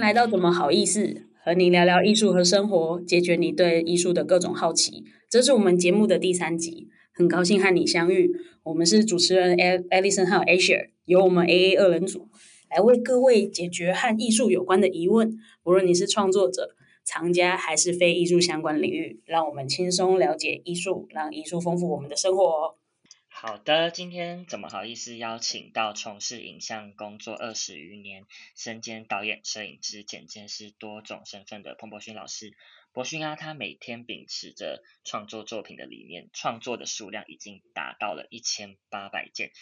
来到怎么好意思和你聊聊艺术和生活，解决你对艺术的各种好奇。这是我们节目的第三集，很高兴和你相遇。我们是主持人 Alison 还有 Asia，由我们 AA 二人组来为各位解决和艺术有关的疑问。无论你是创作者、藏家还是非艺术相关领域，让我们轻松了解艺术，让艺术丰富我们的生活。好的，今天怎么好意思邀请到从事影像工作二十余年、身兼导演、摄影师、剪接师多种身份的彭博勋老师。博勋啊，他每天秉持着创作作品的理念，创作的数量已经达到了一千八百件。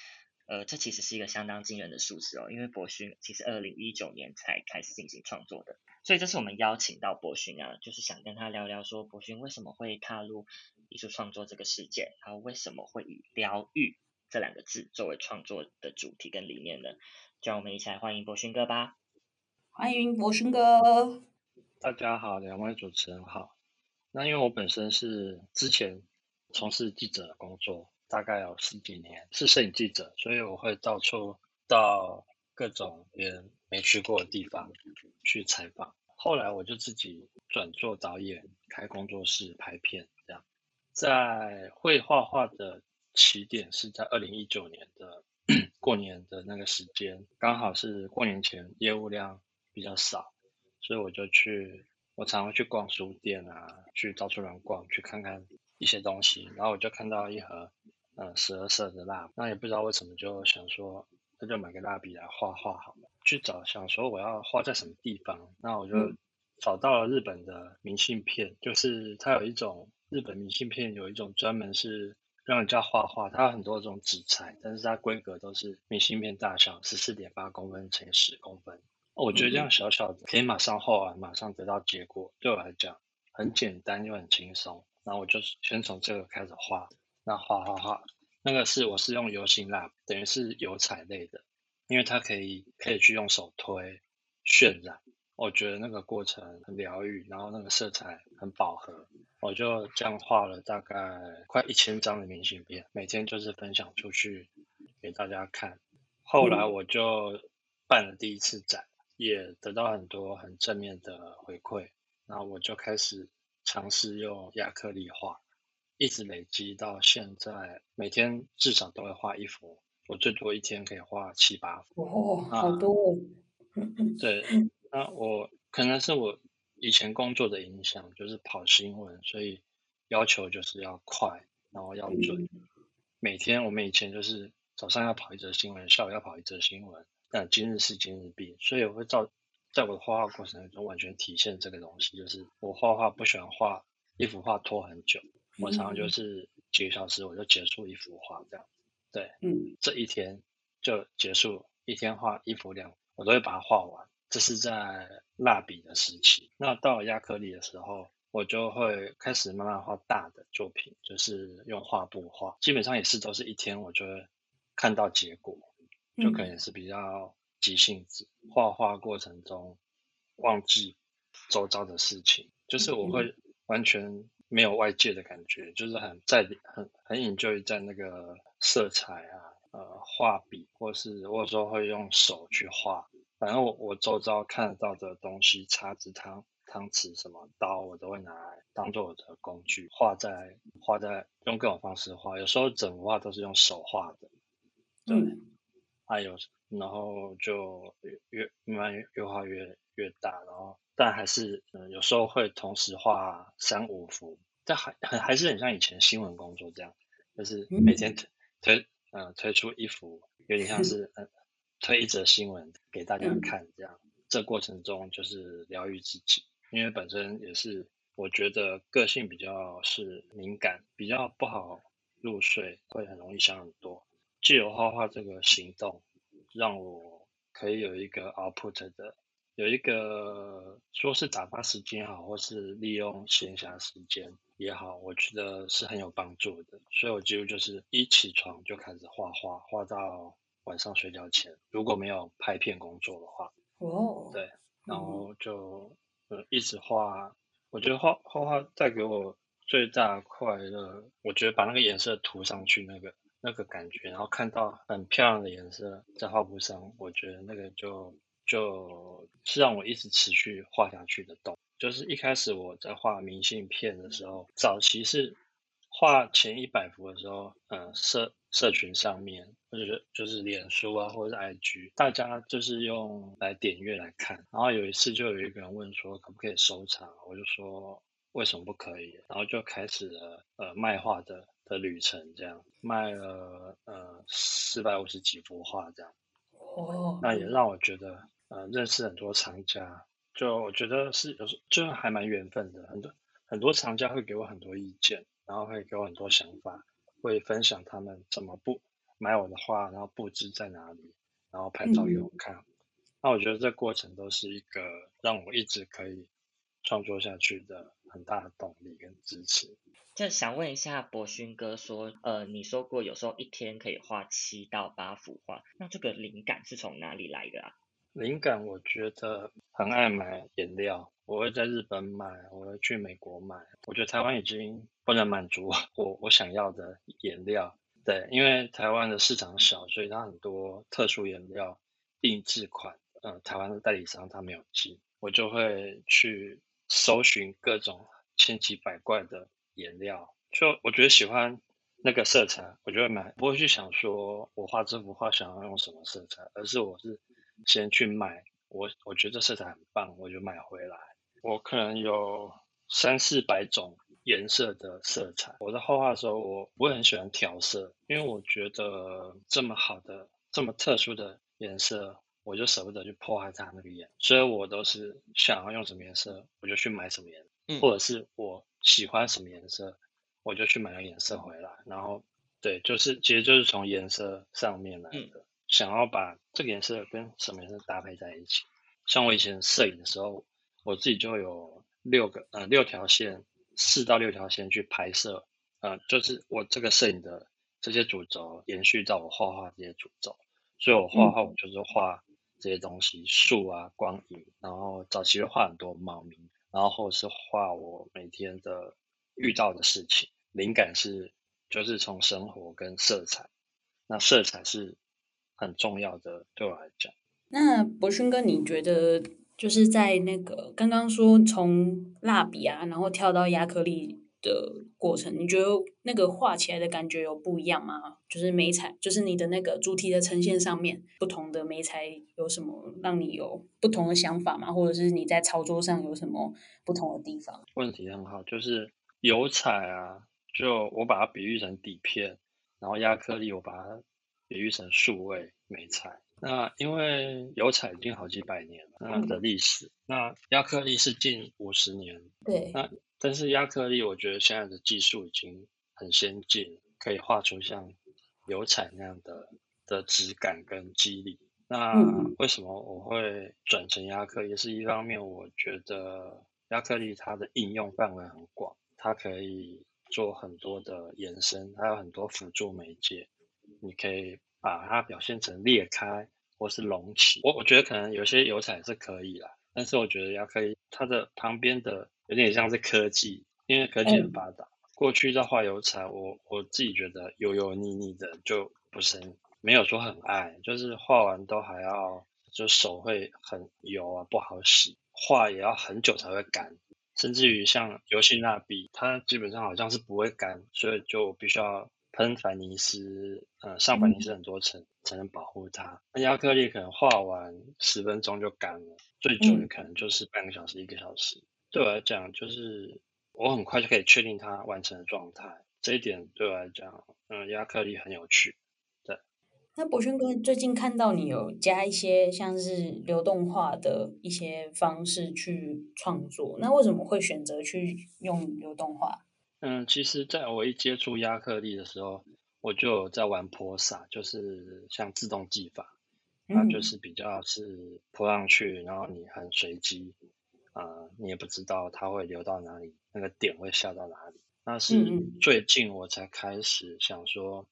呃，这其实是一个相当惊人的数字哦，因为博勋其实二零一九年才开始进行创作的。所以这次我们邀请到博勋啊，就是想跟他聊聊说，博勋为什么会踏入。艺术创作这个世界，然后为什么会以疗愈这两个字作为创作的主题跟理念呢？就让我们一起来欢迎博勋哥吧。欢迎博勋哥。大家好，两位主持人好。那因为我本身是之前从事记者工作，大概有十几年，是摄影记者，所以我会到处到各种别人没去过的地方去采访。后来我就自己转做导演，开工作室拍片。在会画画的起点是在二零一九年的 过年的那个时间，刚好是过年前，业务量比较少，所以我就去，我常会去逛书店啊，去到处乱逛，去看看一些东西，然后我就看到一盒，呃，十二色的蜡，那也不知道为什么就想说，那就买个蜡笔来画画好了，去找想说我要画在什么地方，那我就找到了日本的明信片，就是它有一种。日本明信片有一种专门是让人家画画，它有很多种纸材，但是它规格都是明信片大小，十四点八公分乘以十公分。我觉得这样小小的可以马上画完，马上得到结果，对我来讲很简单又很轻松。然后我就先从这个开始画，那画画画，那个是我是用油性蜡，等于是油彩类的，因为它可以可以去用手推渲染。我觉得那个过程很疗愈，然后那个色彩很饱和，我就这样画了大概快一千张的明信片，每天就是分享出去给大家看。后来我就办了第一次展，也得到很多很正面的回馈，然后我就开始尝试用亚克力画，一直累积到现在，每天至少都会画一幅，我最多一天可以画七八幅。哦，好多。对。那我可能是我以前工作的影响，就是跑新闻，所以要求就是要快，然后要准。每天我们以前就是早上要跑一则新闻，下午要跑一则新闻，但今日事今日毕，所以我会照在我的画画过程中完全体现这个东西，就是我画画不喜欢画一幅画拖很久，我常常就是几个小时我就结束一幅画这样。对，嗯，这一天就结束，一天画一幅两，我都会把它画完。这是在蜡笔的时期，那到了亚克力的时候，我就会开始慢慢画大的作品，就是用画布画，基本上也是都是一天，我就会看到结果，就可能是比较急性子，画画过程中忘记周遭的事情，就是我会完全没有外界的感觉，就是很在很很 enjoy 在那个色彩啊，呃，画笔，或是或者说会用手去画。反正我我周遭看得到的东西，叉子、汤汤匙、什么刀，我都会拿来当做我的工具，画在画在用各种方式画，有时候整幅画都是用手画的，对，还有然后就越慢慢越画越越大，然后但还是嗯有时候会同时画三五幅，但还还还是很像以前新闻工作这样，就是每天推推嗯推出一幅，有点像是嗯。推一则新闻给大家看，这样这过程中就是疗愈自己，因为本身也是我觉得个性比较是敏感，比较不好入睡，会很容易想很多。借由画画这个行动，让我可以有一个 output 的，有一个说是打发时间好，或是利用闲暇时间也好，我觉得是很有帮助的。所以我几乎就是一起床就开始画画，画到。晚上睡觉前，如果没有拍片工作的话，哦，对，然后就呃一直画。我觉得画画画带给我最大快乐，我觉得把那个颜色涂上去，那个那个感觉，然后看到很漂亮的颜色在画布上，我觉得那个就就是让我一直持续画下去的动。就是一开始我在画明信片的时候，早期是画前一百幅的时候，嗯，社社群上面或者就是脸书啊，或者是 IG，大家就是用来点阅来看。然后有一次就有一个人问说，可不可以收藏？我就说为什么不可以？然后就开始了呃卖画的的旅程，这样卖了呃四百五十几幅画这样。哦，那也让我觉得呃认识很多藏家。就我觉得是有时就还蛮缘分的，很多很多藏家会给我很多意见，然后会给我很多想法，会分享他们怎么布买我的画，然后布置在哪里，然后拍照给我看。那我觉得这过程都是一个让我一直可以创作下去的很大的动力跟支持。就想问一下博勋哥说，呃，你说过有时候一天可以画七到八幅画，那这个灵感是从哪里来的啊？灵感，我觉得很爱买颜料，我会在日本买，我会去美国买。我觉得台湾已经不能满足我 我想要的颜料，对，因为台湾的市场小，所以它很多特殊颜料定制款，嗯，台湾的代理商他没有进，我就会去搜寻各种千奇百怪的颜料，就我觉得喜欢那个色彩，我就会买，不会去想说我画这幅画想要用什么色彩，而是我是。先去买，我我觉得色彩很棒，我就买回来。我可能有三四百种颜色的色彩。我在画画的时候，我不会很喜欢调色，因为我觉得这么好的、这么特殊的颜色，我就舍不得去破坏它那个颜。所以我都是想要用什么颜色，我就去买什么颜色，或者是我喜欢什么颜色，我就去买个颜色回来。然后，对，就是其实就是从颜色上面来的。想要把这个颜色跟什么颜色搭配在一起，像我以前摄影的时候，我自己就有六个呃六条线，四到六条线去拍摄，呃，就是我这个摄影的这些主轴延续到我画画这些主轴，所以我画画我就是画这些东西，树啊光影，然后早期会画很多猫咪，然后或是画我每天的遇到的事情，灵感是就是从生活跟色彩，那色彩是。很重要的，对我来讲。那博勋哥，你觉得就是在那个刚刚说从蜡笔啊，然后跳到亚克力的过程，你觉得那个画起来的感觉有不一样吗？就是美彩，就是你的那个主题的呈现上面，不同的美彩有什么让你有不同的想法吗？或者是你在操作上有什么不同的地方？问题很好，就是油彩啊，就我把它比喻成底片，然后亚克力我把它。比喻成数位美彩，那因为油彩已经好几百年了的历史，那亚克力是近五十年。对。那但是亚克力，我觉得现在的技术已经很先进，可以画出像油彩那样的的质感跟肌理。那为什么我会转成亚克力？是一方面，我觉得亚克力它的应用范围很广，它可以做很多的延伸，它有很多辅助媒介。你可以把它表现成裂开或是隆起，我我觉得可能有些油彩是可以啦，但是我觉得要可以它的旁边的有点像是科技，因为科技很发达。过去在画油彩，我我自己觉得油油腻腻的就不是没有说很爱，就是画完都还要就手会很油啊，不好洗，画也要很久才会干，甚至于像油性蜡笔，它基本上好像是不会干，所以就必须要。喷凡尼斯，呃，上凡尼斯很多层才能保护它。那亚克力可能画完十分钟就干了，最久的可能就是半个小时、一个小时。对我来讲，就是我很快就可以确定它完成的状态。这一点对我来讲，嗯，亚克力很有趣。对。那博轩哥最近看到你有加一些像是流动画的一些方式去创作，那为什么会选择去用流动画？嗯，其实在我一接触亚克力的时候，我就有在玩泼洒，就是像自动技法，它就是比较是泼上去，然后你很随机，啊，你也不知道它会流到哪里，那个点会下到哪里。那是最近我才开始想说，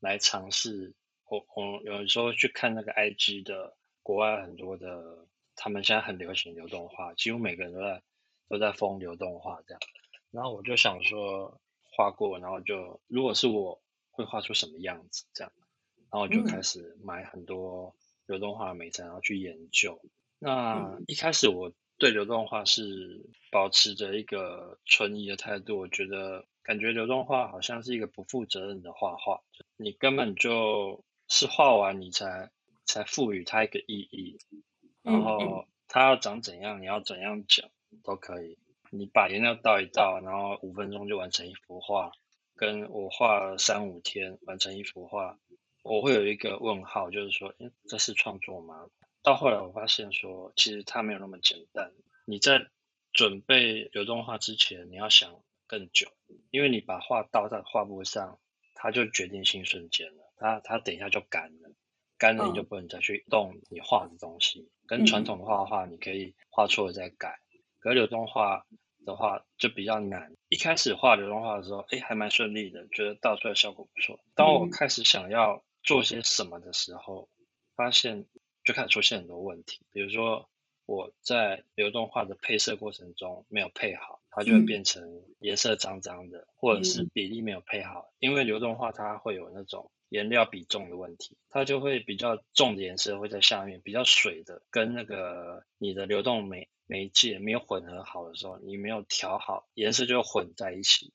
来尝试。我我有时候去看那个 IG 的国外很多的，他们现在很流行流动画，几乎每个人都在都在疯流动画这样。然后我就想说画过，然后就如果是我会画出什么样子这样，然后我就开始买很多流动画的美材，然后去研究。那一开始我对流动画是保持着一个存疑的态度，我觉得感觉流动画好像是一个不负责任的画画，你根本就是画完你才才赋予它一个意义，然后它要长怎样，你要怎样讲都可以。你把颜料倒一倒，然后五分钟就完成一幅画，跟我画了三五天完成一幅画，我会有一个问号，就是说，诶，这是创作吗？到后来我发现说，其实它没有那么简单。你在准备流动画之前，你要想更久，因为你把画倒在画布上，它就决定性瞬间了，它它等一下就干了，干了你就不能再去动你画的东西。跟传统的画画，你可以画错了再改，可流动画。的话就比较难。一开始画流动画的时候，哎，还蛮顺利的，觉得倒出来效果不错。当我开始想要做些什么的时候，发现就开始出现很多问题。比如说我在流动画的配色过程中没有配好，它就会变成颜色脏脏的，或者是比例没有配好。因为流动画它会有那种颜料比重的问题，它就会比较重的颜色会在下面，比较水的跟那个你的流动媒媒介没有混合好的时候，你没有调好颜色就混在一起，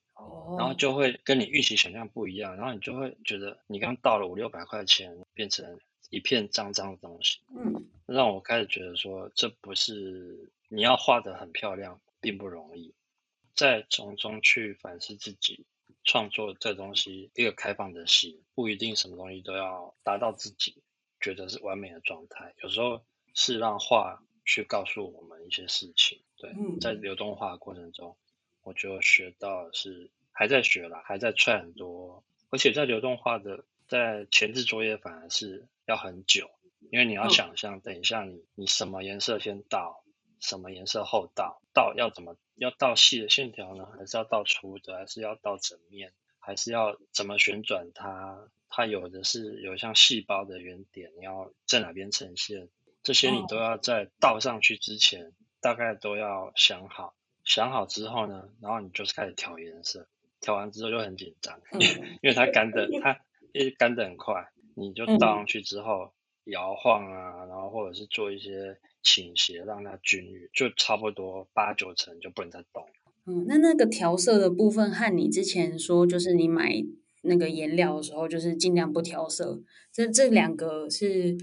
然后就会跟你预期想象不一样，然后你就会觉得你刚倒了五六百块钱，变成一片脏脏的东西，嗯，让我开始觉得说这不是你要画的很漂亮，并不容易，再从中去反思自己创作这东西一个开放的心，不一定什么东西都要达到自己觉得是完美的状态，有时候是让画。去告诉我们一些事情，对，在流动化过程中，我就学到是还在学啦，还在踹很多，而且在流动化的在前置作业反而是要很久，因为你要想象，等一下你你什么颜色先倒，什么颜色后倒，倒要怎么要倒细的线条呢？还是要倒粗的？还是要倒整面？还是要怎么旋转它？它有的是有像细胞的圆点，你要在哪边呈现？这些你都要在倒上去之前，大概都要想好。想好之后呢，然后你就是开始调颜色。调完之后就很紧张，因为它干的，它因为干的很快，你就倒上去之后摇晃啊，然后或者是做一些倾斜，让它均匀，就差不多八九成就不能再动。嗯，那那个调色的部分和你之前说，就是你买那个颜料的时候，就是尽量不调色，这这两个是。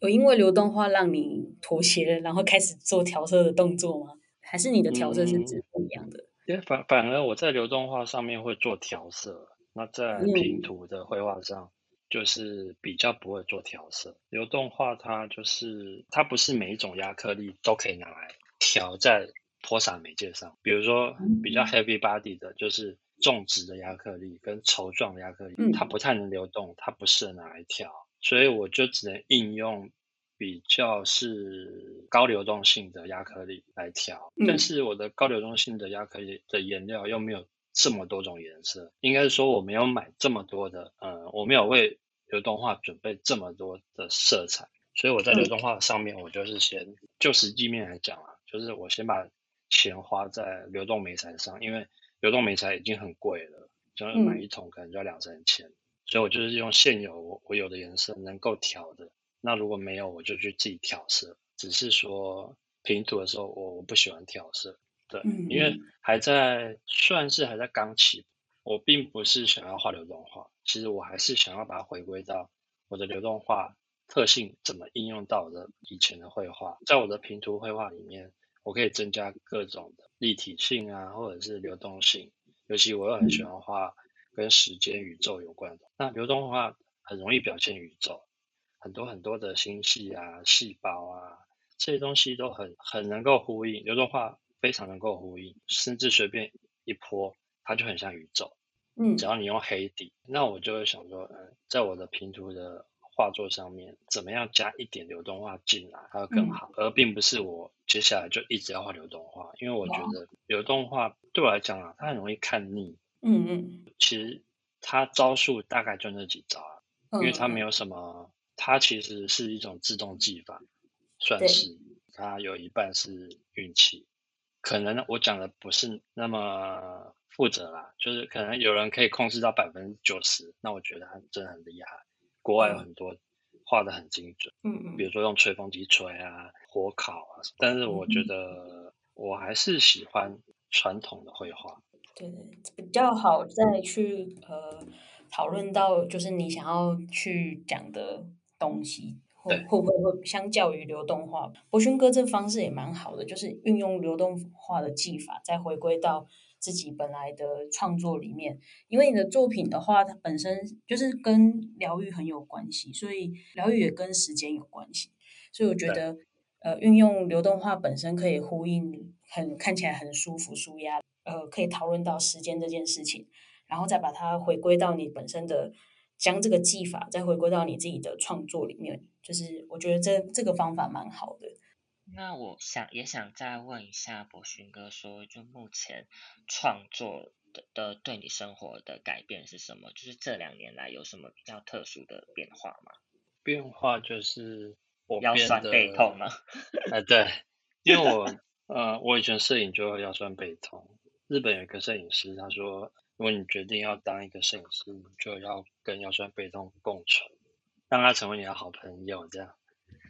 有因为流动画让你妥协了，然后开始做调色的动作吗？还是你的调色是指不一样的？因为反反而我在流动画上面会做调色，那在平涂的绘画上就是比较不会做调色。流动画它就是它不是每一种亚克力都可以拿来调在泼洒媒介上，比如说比较 heavy body 的，就是重质的亚克力跟稠状的亚克力，它不太能流动，它不适合拿来调。所以我就只能应用比较是高流动性的亚克力来调，但是我的高流动性的亚克力的颜料又没有这么多种颜色，应该是说我没有买这么多的，呃，我没有为流动画准备这么多的色彩，所以我在流动画上面，我就是先就实际面来讲啊，就是我先把钱花在流动媒材上，因为流动媒材已经很贵了，就是买一桶可能就要两三千。所以我就是用现有我我有的颜色能够调的，那如果没有我就去自己调色。只是说平涂的时候我我不喜欢调色，对，因为还在算是还在刚起，我并不是想要画流动画，其实我还是想要把它回归到我的流动画特性怎么应用到我的以前的绘画，在我的平涂绘画里面，我可以增加各种的立体性啊，或者是流动性，尤其我又很喜欢画。跟时间、宇宙有关的，那流动画很容易表现宇宙，很多很多的星系啊、细胞啊，这些东西都很很能够呼应。流动画非常能够呼应，甚至随便一泼，它就很像宇宙。嗯，只要你用黑底，那我就会想说，嗯，在我的平图的画作上面，怎么样加一点流动画进来，它会更好，而并不是我接下来就一直要画流动画，因为我觉得流动画对我来讲啊，它很容易看腻。嗯嗯，其实他招数大概就那几招啊，因为他没有什么，他其实是一种自动技法，算是他有一半是运气，可能我讲的不是那么负责啦，就是可能有人可以控制到百分之九十，那我觉得他真的很厉害。国外有很多画的很精准，嗯嗯，比如说用吹风机吹啊、火烤啊。但是我觉得我还是喜欢传统的绘画。对对，比较好再去呃讨论到就是你想要去讲的东西，会会不会会相较于流动画，博勋哥这方式也蛮好的，就是运用流动画的技法，再回归到自己本来的创作里面。因为你的作品的话，它本身就是跟疗愈很有关系，所以疗愈也跟时间有关系。所以我觉得，呃，运用流动画本身可以呼应，很看起来很舒服、舒压。呃，可以讨论到时间这件事情，然后再把它回归到你本身的，将这个技法再回归到你自己的创作里面，就是我觉得这这个方法蛮好的。那我想也想再问一下博勋哥，说就目前创作的的对你生活的改变是什么？就是这两年来有什么比较特殊的变化吗？变化就是我腰酸背痛吗？哎，对，因为我 呃，我以前摄影就腰酸背痛。日本有一个摄影师，他说：“如果你决定要当一个摄影师，你就要跟腰酸背痛共存，让他成为你的好朋友。”这样，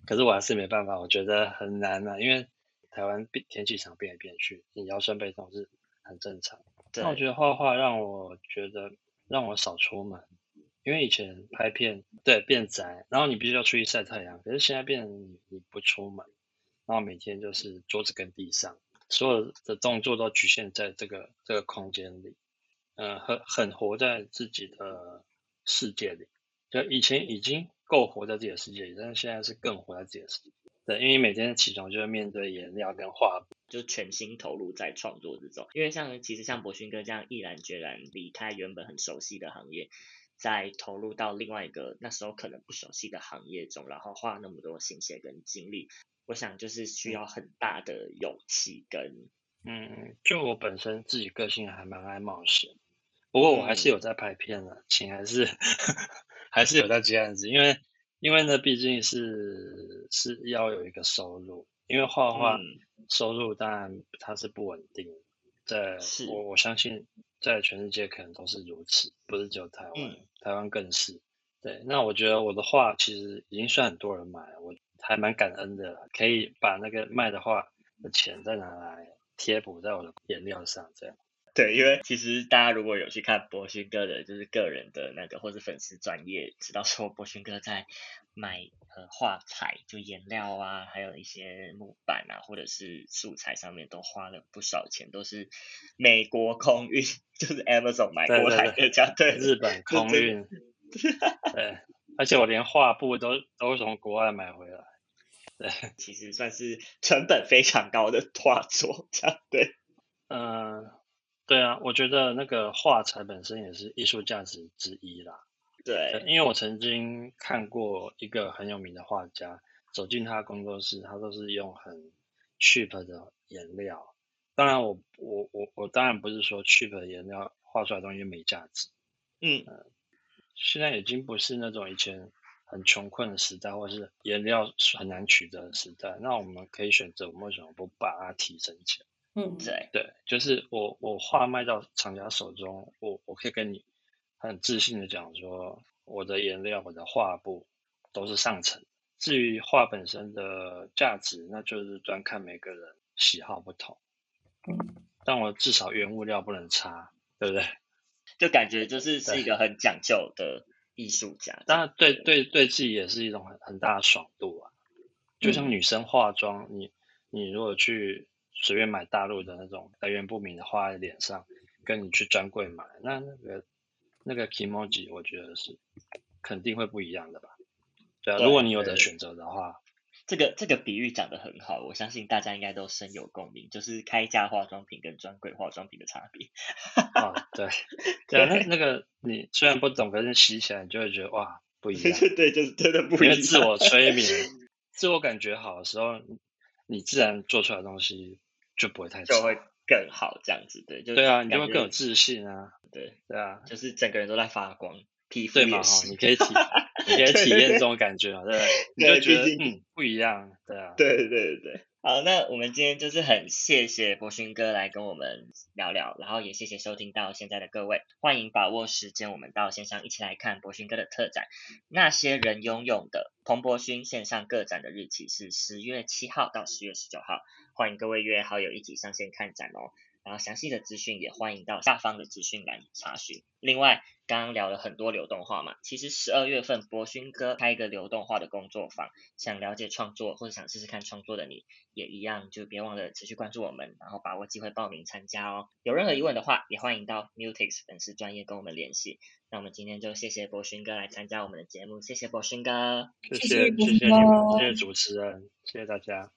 可是我还是没办法，我觉得很难啊，因为台湾变天气常变来变去，你腰酸背痛是很正常。那我觉得画画让我觉得让我少出门，因为以前拍片对变宅，然后你必须要出去晒太阳，可是现在变你你不出门，然后每天就是桌子跟地上。所有的动作都局限在这个这个空间里，嗯，很很活在自己的世界里。就以前已经够活在自己的世界里，但是现在是更活在自己的世界。对，因为每天起床就要面对颜料跟画布，就全心投入在创作之中。因为像其实像博勋哥这样毅然决然离开原本很熟悉的行业，再投入到另外一个那时候可能不熟悉的行业中，然后花那么多心血跟精力。我想就是需要很大的勇气跟，嗯，就我本身自己个性还蛮爱冒险，不过我还是有在拍片了，钱还是 还是有在接案子，因为因为呢毕竟是是要有一个收入，因为画画收入当然它是不稳定，在我我相信在全世界可能都是如此，不是只有台湾，台湾更是。对，那我觉得我的画其实已经算很多人买了，我。还蛮感恩的，可以把那个卖的画的钱再拿来贴补在我的颜料上，这样。对，因为其实大家如果有去看博勋哥的，就是个人的那个或者粉丝专业，知道说博勋哥在买呃画材，就颜料啊，还有一些木板啊，或者是素材上面都花了不少钱，都是美国空运，就是 Amazon 买过来的，这样对，日本空运，对，而且我连画布都都从国外买回来。对，其实算是成本非常高的画作，这样对。嗯，对啊，我觉得那个画材本身也是艺术价值之一啦。对，因为我曾经看过一个很有名的画家，走进他工作室，他都是用很 cheap 的颜料。当然，我我我我当然不是说 cheap 的颜料画出来东西没价值。嗯，现在已经不是那种以前。很穷困的时代，或者是颜料很难取得的时代，那我们可以选择，我们为什么不把它提升起来？嗯，对，对，就是我我画卖到厂家手中，我我可以跟你很自信的讲说，我的颜料、我的画布都是上乘。至于画本身的价值，那就是专看每个人喜好不同。嗯，但我至少原物料不能差，对不对？就感觉就是是一个很讲究的。艺术家，当然对对对自己也是一种很很大的爽度啊。就像女生化妆，你你如果去随便买大陆的那种来源不明的画在脸上，跟你去专柜买，那那个那个 emoji 我觉得是肯定会不一样的吧？对啊，如果你有的选择的话。这个这个比喻讲的很好，我相信大家应该都深有共鸣，就是开价化妆品跟专柜化妆品的差别。啊，对，对，那那个你虽然不懂，可是洗起来你就会觉得哇，不一样。对，就是真的不一样。自我催眠，自我感觉好的时候，你自然做出来的东西就不会太就会更好这样子，对，就对啊，你就会更有自信啊，对，对啊，就是整个人都在发光。对嘛哈，你可以体，你可以体验这种感觉啊，对，你就觉得嗯不一样，对啊，对对对好，那我们今天就是很谢谢博勋哥来跟我们聊聊，然后也谢谢收听到现在的各位，欢迎把握时间，我们到线上一起来看博勋哥的特展。那些人拥有的彭博勋线上个展的日期是十月七号到十月十九号，欢迎各位约好友一起上线看展哦。然后详细的资讯也欢迎到下方的资讯栏查询。另外，刚刚聊了很多流动画嘛，其实十二月份博勋哥开一个流动画的工作坊，想了解创作或者想试试看创作的你，也一样就别忘了持续关注我们，然后把握机会报名参加哦。有任何疑问的话，也欢迎到 Mutix 粉丝专业跟我们联系。那我们今天就谢谢博勋哥来参加我们的节目，谢谢博勋哥，谢谢谢谢你们，谢谢主持人，谢谢大家。